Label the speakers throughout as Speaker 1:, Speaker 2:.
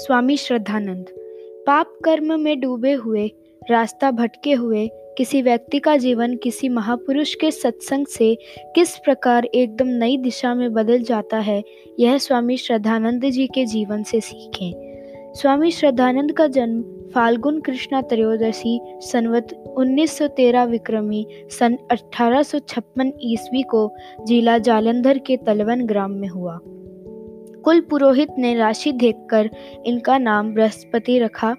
Speaker 1: स्वामी श्रद्धानंद। पाप कर्म में डूबे हुए, रास्ता भटके हुए, किसी व्यक्ति का जीवन किसी महापुरुष के सत्संग से किस प्रकार एकदम नई दिशा में बदल जाता है, यह स्वामी श्रद्धानंद जी के जीवन से सीखें। स्वामी श्रद्धानंद का जन्म फाल्गुन कृष्णा त्रयोदशी संवत 1913 विक्रमी सन 1856 ईस्वी को जिला जालंधर के तलवन ग्राम में हुआ। कुल पुरोहित ने राशि देखकर इनका नाम बृहस्पति रखा,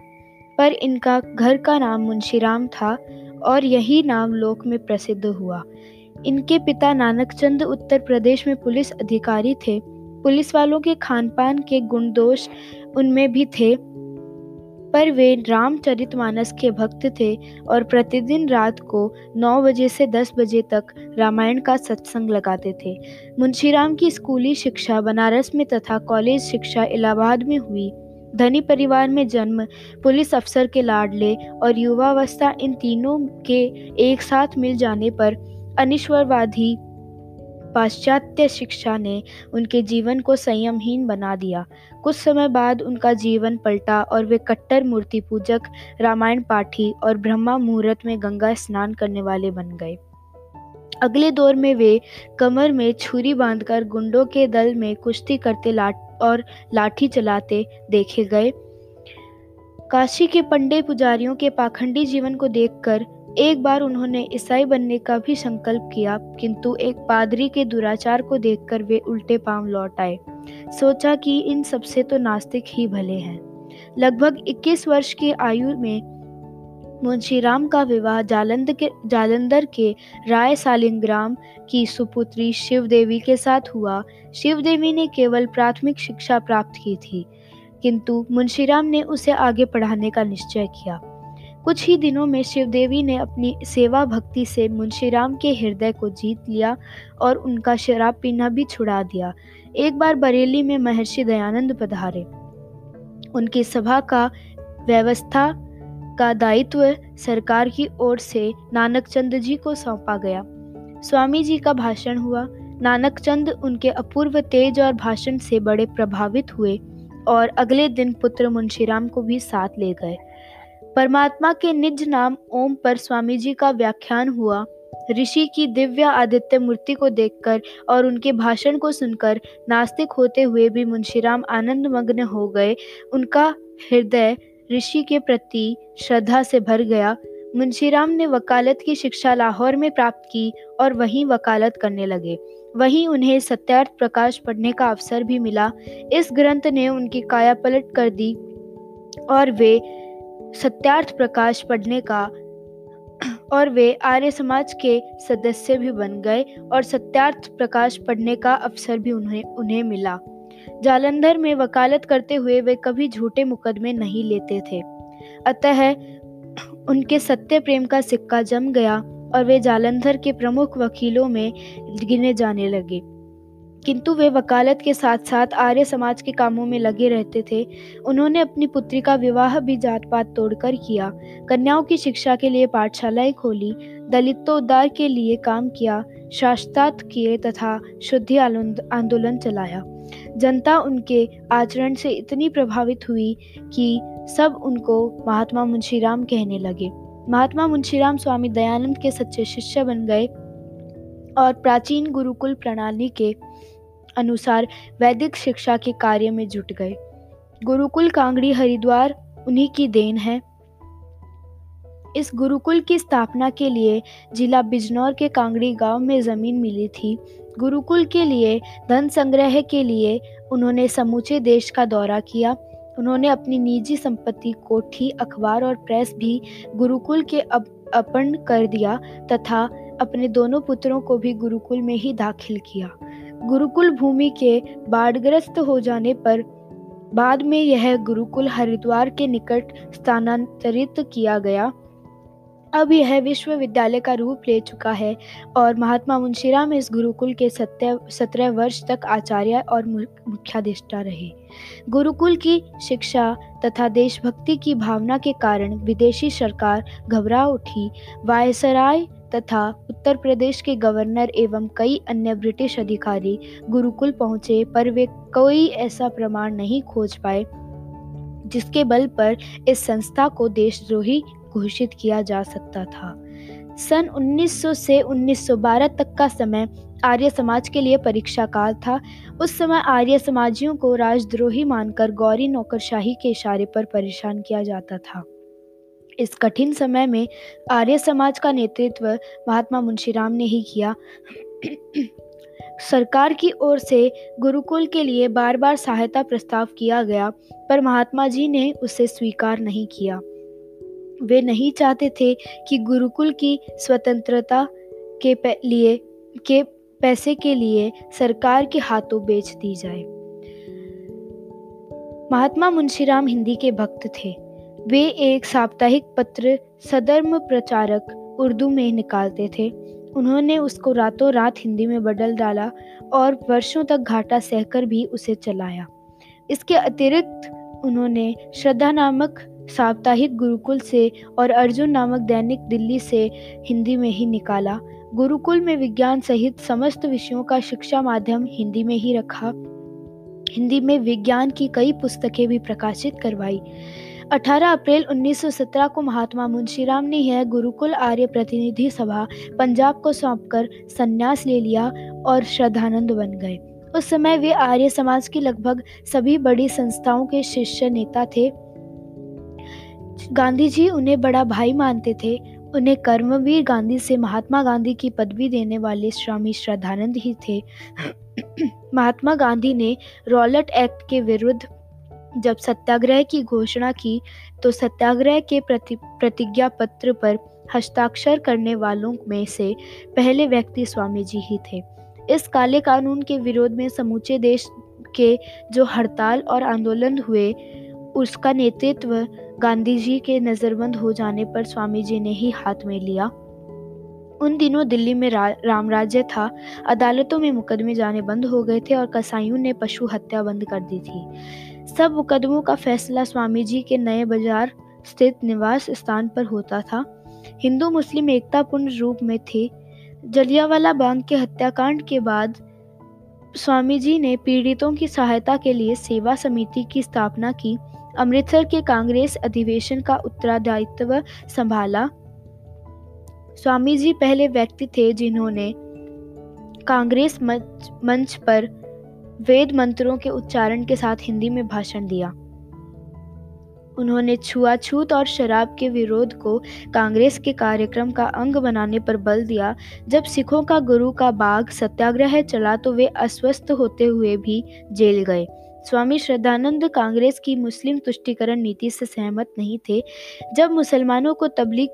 Speaker 1: पर इनका घर का नाम मुंशीराम था और यही नाम लोक में प्रसिद्ध हुआ। इनके पिता नानक चंद उत्तर प्रदेश में पुलिस अधिकारी थे। पुलिस वालों के खान पान के गुण दोष उनमें भी थे। पर वे रामचरितमानस के भक्त थे और प्रतिदिन रात को 9 बजे से 10 बजे तक रामायण का सत्संग लगाते थे। मुंशीराम की स्कूली शिक्षा, बनारस में तथा कॉलेज शिक्षा इलाहाबाद में हुई। धनी परिवार में जन्म, पुलिस अफसर के लाडले और युवावस्था इन तीनों के एक साथ मिल जाने पर अनिश्वरवादी पाश्चात्य शिक्षा ने उनके जीवन को संयमहीन बना दिया। कुछ समय बाद उनका जीवन पलटा और वे कट्टर मूर्ति पूजक, रामायण पाठी और ब्रह्मा मुहूर्त में गंगा स्नान करने वाले बन गए। अगले दौर में वे कमर में छुरी बांधकर गुंडों के दल में कुश्ती करते लाट और लाठी चलाते देखे गए। काशी के पंडे पुजारियों के पाखंडी जीवन को देखकर एक बार उन्होंने ईसाई बनने का भी संकल्प किया, किंतु एक पादरी के दुराचार को देखकर वे उल्टे पाँव लौट आए। सोचा कि इन सबसे तो नास्तिक ही भले हैं। लगभग 21 वर्ष की आयु में मुंशीराम का विवाह जालंधर के जालंधर के राय सालिंग्राम की सुपुत्री शिव देवी के साथ हुआ। शिव देवी ने केवल प्राथमिक शिक्षा प्राप्त की थी, किंतु मुंशीराम ने उसे आगे पढ़ाने का निश्चय किया। कुछ ही दिनों में शिवदेवी ने अपनी सेवा भक्ति से मुंशीराम के हृदय को जीत लिया और उनका शराब पीना भी छुड़ा दिया। एक बार बरेली में महर्षि दयानंद पधारे। उनकी सभा का व्यवस्था का दायित्व सरकार की ओर से नानक चंद जी को सौंपा गया। स्वामी जी का भाषण हुआ। नानक चंद उनके अपूर्व तेज और भाषण से बड़े प्रभावित हुए और अगले दिन पुत्र मुंशीराम को भी साथ ले गए। परमात्मा के निज नाम ओम पर स्वामी जी का व्याख्यान हुआ। ऋषि की दिव्य आदित्य मूर्ति को देखकर और उनके भाषण को सुनकर नास्तिक होते हुए भी मुंशीराम आनंद मग्न हो गए। उनका हृदय ऋषि के प्रति श्रद्धा से भर गया। मुंशीराम ने वकालत की शिक्षा लाहौर में प्राप्त की और वहीं वकालत करने लगे। वहीं उन्हें सत्यार्थ प्रकाश पढ़ने का अवसर भी मिला। इस ग्रंथ ने उनकी काया पलट कर दी और वे सत्यार्थ प्रकाश पढ़ने का और वे आर्य समाज के सदस्य भी बन गए और सत्यार्थ प्रकाश पढ़ने का अवसर भी उन्हें उन्हें मिला। जालंधर में वकालत करते हुए वे कभी झूठे मुकदमे नहीं लेते थे। अतः उनके सत्य प्रेम का सिक्का जम गया और वे जालंधर के प्रमुख वकीलों में गिने जाने लगे। किंतु वे वकालत के साथ साथ आर्य समाज के कामों में लगे रहते थे। उन्होंने अपनी पुत्री का विवाह भी जात पात तोड़कर किया। कन्याओं की शिक्षा के लिए पाठशालाएँ खोली, दलितोद्धार के लिए काम किया, शास्त्रार्थ किए तथा शुद्धि आंदोलन चलाया। जनता उनके आचरण से इतनी प्रभावित हुई कि सब उनको महात्मा मुंशीराम कहने लगे। महात्मा मुंशीराम स्वामी दयानंद के सच्चे शिष्य बन गए। और प्राचीन गुरुकुल प्रणाली के अनुसार वैदिक शिक्षा के कार्य में जुट गए। गुरुकुल कांगड़ी हरिद्वार उन्हीं की देन है। इस गुरुकुल की स्थापना के लिए जिला बिजनौर के कांगड़ी गाँव में ज़मीन मिली थी। गुरुकुल के लिए धन संग्रह के लिए उन्होंने समूचे देश का दौरा किया। उन्होंने अपनी निजी संपत्ति, कोठी, अखबार और प्रेस भी गुरुकुल के अपन कर दिया तथा अपने दोनों पुत्रों को भी गुरुकुल में ही दाखिल किया। गुरुकुल भूमि के बाढ़ग्रस्त हो जाने पर बाद में यह गुरुकुल हरिद्वार के निकट स्थानांतरित किया गया। अब यह विश्वविद्यालय का रूप ले चुका है और महात्मा मुंशीराम इस गुरुकुल के सत्य, सत्रह वर्ष तक आचार्य और मुख्याधिष्ठा रहे। गुरुकुल की शिक्षा तथा देशभक्ति की भावना के कारण विदेशी सरकार घबरा उठी। वायसराय तथा उत्तर प्रदेश के गवर्नर एवं कई अन्य ब्रिटिश अधिकारी गुरुकुल पहुँचे, पर वे कोई ऐसा प्रमाण नहीं खोज पाए, जिसके बल पर इस संस्था को देशद्रोही घोषित किया जा सकता था। सन 1900 से 1912 तक का समय आर्य समाज के लिए परीक्षा काल था। उस समय आर्य समाजियों को राजद्रोही मानकर गौरी नौकरशाही के इशारे पर परेशान किया जाता था। इस कठिन समय में आर्य समाज का नेतृत्व महात्मा मुंशीराम ने ही किया। सरकार की ओर से गुरुकुल के लिए बार बार सहायता प्रस्ताव किया गया, पर महात्मा जी ने उसे स्वीकार नहीं किया। वे नहीं चाहते थे कि गुरुकुल की स्वतंत्रता के लिए, के पैसे के लिए सरकार के हाथों बेच दी जाए। महात्मा मुंशीराम हिंदी के भक्त थे। वे एक साप्ताहिक पत्र सदर्म प्रचारक उर्दू में निकालते थे। उन्होंने उसको रातों रात हिंदी में बदल डाला और वर्षों तक घाटा सहकर भी उसे चलाया। इसके अतिरिक्त उन्होंने श्रद्धा नामक साप्ताहिक गुरुकुल से और अर्जुन नामक दैनिक दिल्ली से हिंदी में ही निकाला। गुरुकुल में विज्ञान सहित समस्त विषयों का शिक्षा माध्यम हिंदी में ही रखा। हिंदी में विज्ञान की कई पुस्तकें भी प्रकाशित करवाई। 18 अप्रैल 1917 को महात्मा मुंशीराम ने यह गुरुकुल आर्य प्रतिनिधि सभा पंजाब को सौंपकर संन्यास ले लिया और श्रद्धानंद बन गए। उस समय वे आर्य समाज की लगभग सभी बड़ी संस्थाओं के शिष्य नेता थे। गांधी जी उन्हें बड़ा भाई मानते थे। उन्हें कर्मवीर गांधी से महात्मा गांधी की पदवी देने वाले स्वामी श्रद्धानंद ही थे। महात्मा गांधी ने रॉलेट एक्ट के विरुद्ध जब सत्याग्रह की घोषणा की तो सत्याग्रह के प्रति प्रतिज्ञा पत्र पर हस्ताक्षर करने वालों में से पहले व्यक्ति स्वामी जी ही थे। इस काले कानून के विरोध में समूचे देश के जो हड़ताल और आंदोलन हुए उसका नेतृत्व गांधी जी के नज़रबंद हो जाने पर स्वामी जी ने ही हाथ में लिया। उन दिनों दिल्ली में रा, राम राज्य था। अदालतों में मुकदमे जाने बंद हो गए थे और कसाईयों ने पशु हत्या बंद कर दी थी। सब मुकदमों का फैसला स्वामी जी के नए बाज़ार स्थित निवास स्थान पर होता था। हिंदू मुस्लिम एकतापूर्ण रूप में थे। जलियावाला बाग के हत्याकांड के बाद स्वामी जी ने पीड़ितों की सहायता के लिए सेवा समिति की स्थापना की। अमृतसर के कांग्रेस अधिवेशन का उत्तरदायित्व संभाला। स्वामी जी पहले व्यक्ति थे जिन्होंने कांग्रेस मंच पर वेद मंत्रों के उच्चारण के साथ हिंदी में भाषण दिया। उन्होंने छुआछूत और शराब के विरोध को कांग्रेस के कार्यक्रम का अंग बनाने पर बल दिया। जब सिखों का गुरु का बाग सत्याग्रह चला तो वे अस्वस्थ होते हुए भी जेल गए। स्वामी श्रद्धानंद कांग्रेस की मुस्लिम तुष्टिकरण नीति से सहमत नहीं थे। जब मुसलमानों को तबलीग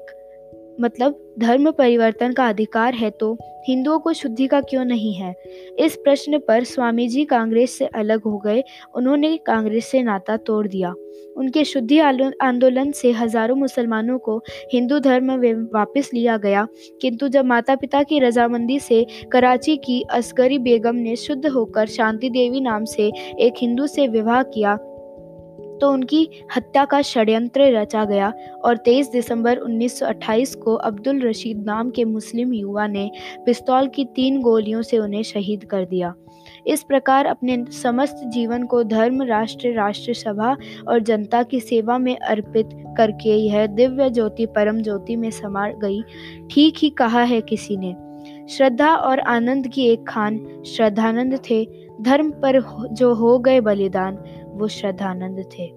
Speaker 1: मतलब धर्म परिवर्तन का अधिकार है तो हिंदुओं को शुद्धि का क्यों नहीं है? इस प्रश्न पर स्वामी जी कांग्रेस से अलग हो गए। उन्होंने कांग्रेस से नाता तोड़ दिया। उनके शुद्धि आंदोलन से हज़ारों मुसलमानों को हिंदू धर्म में वापस लिया गया। किंतु जब माता पिता की रजामंदी से कराची की असगरी बेगम ने शुद्ध होकर शांति देवी नाम से एक हिंदू से विवाह किया तो उनकी हत्या का षड्यंत्र रचा गया और 23 दिसंबर 1928 को अब्दुल रशीद नाम के मुस्लिम युवा ने पिस्तौल की तीन गोलियों से उन्हें शहीद कर दिया। इस प्रकार अपने समस्त जीवन को धर्म, राष्ट्र राष्ट्र सभा और जनता की सेवा में अर्पित करके यह दिव्य ज्योति, परम ज्योति में समा गई। ठीक ही कहा है किसी ने। श्रद्धा और आनंद की एक खान श्रद्धानंद थे। धर्म पर जो हो गए बलिदान। वो श्रद्धानंद थे।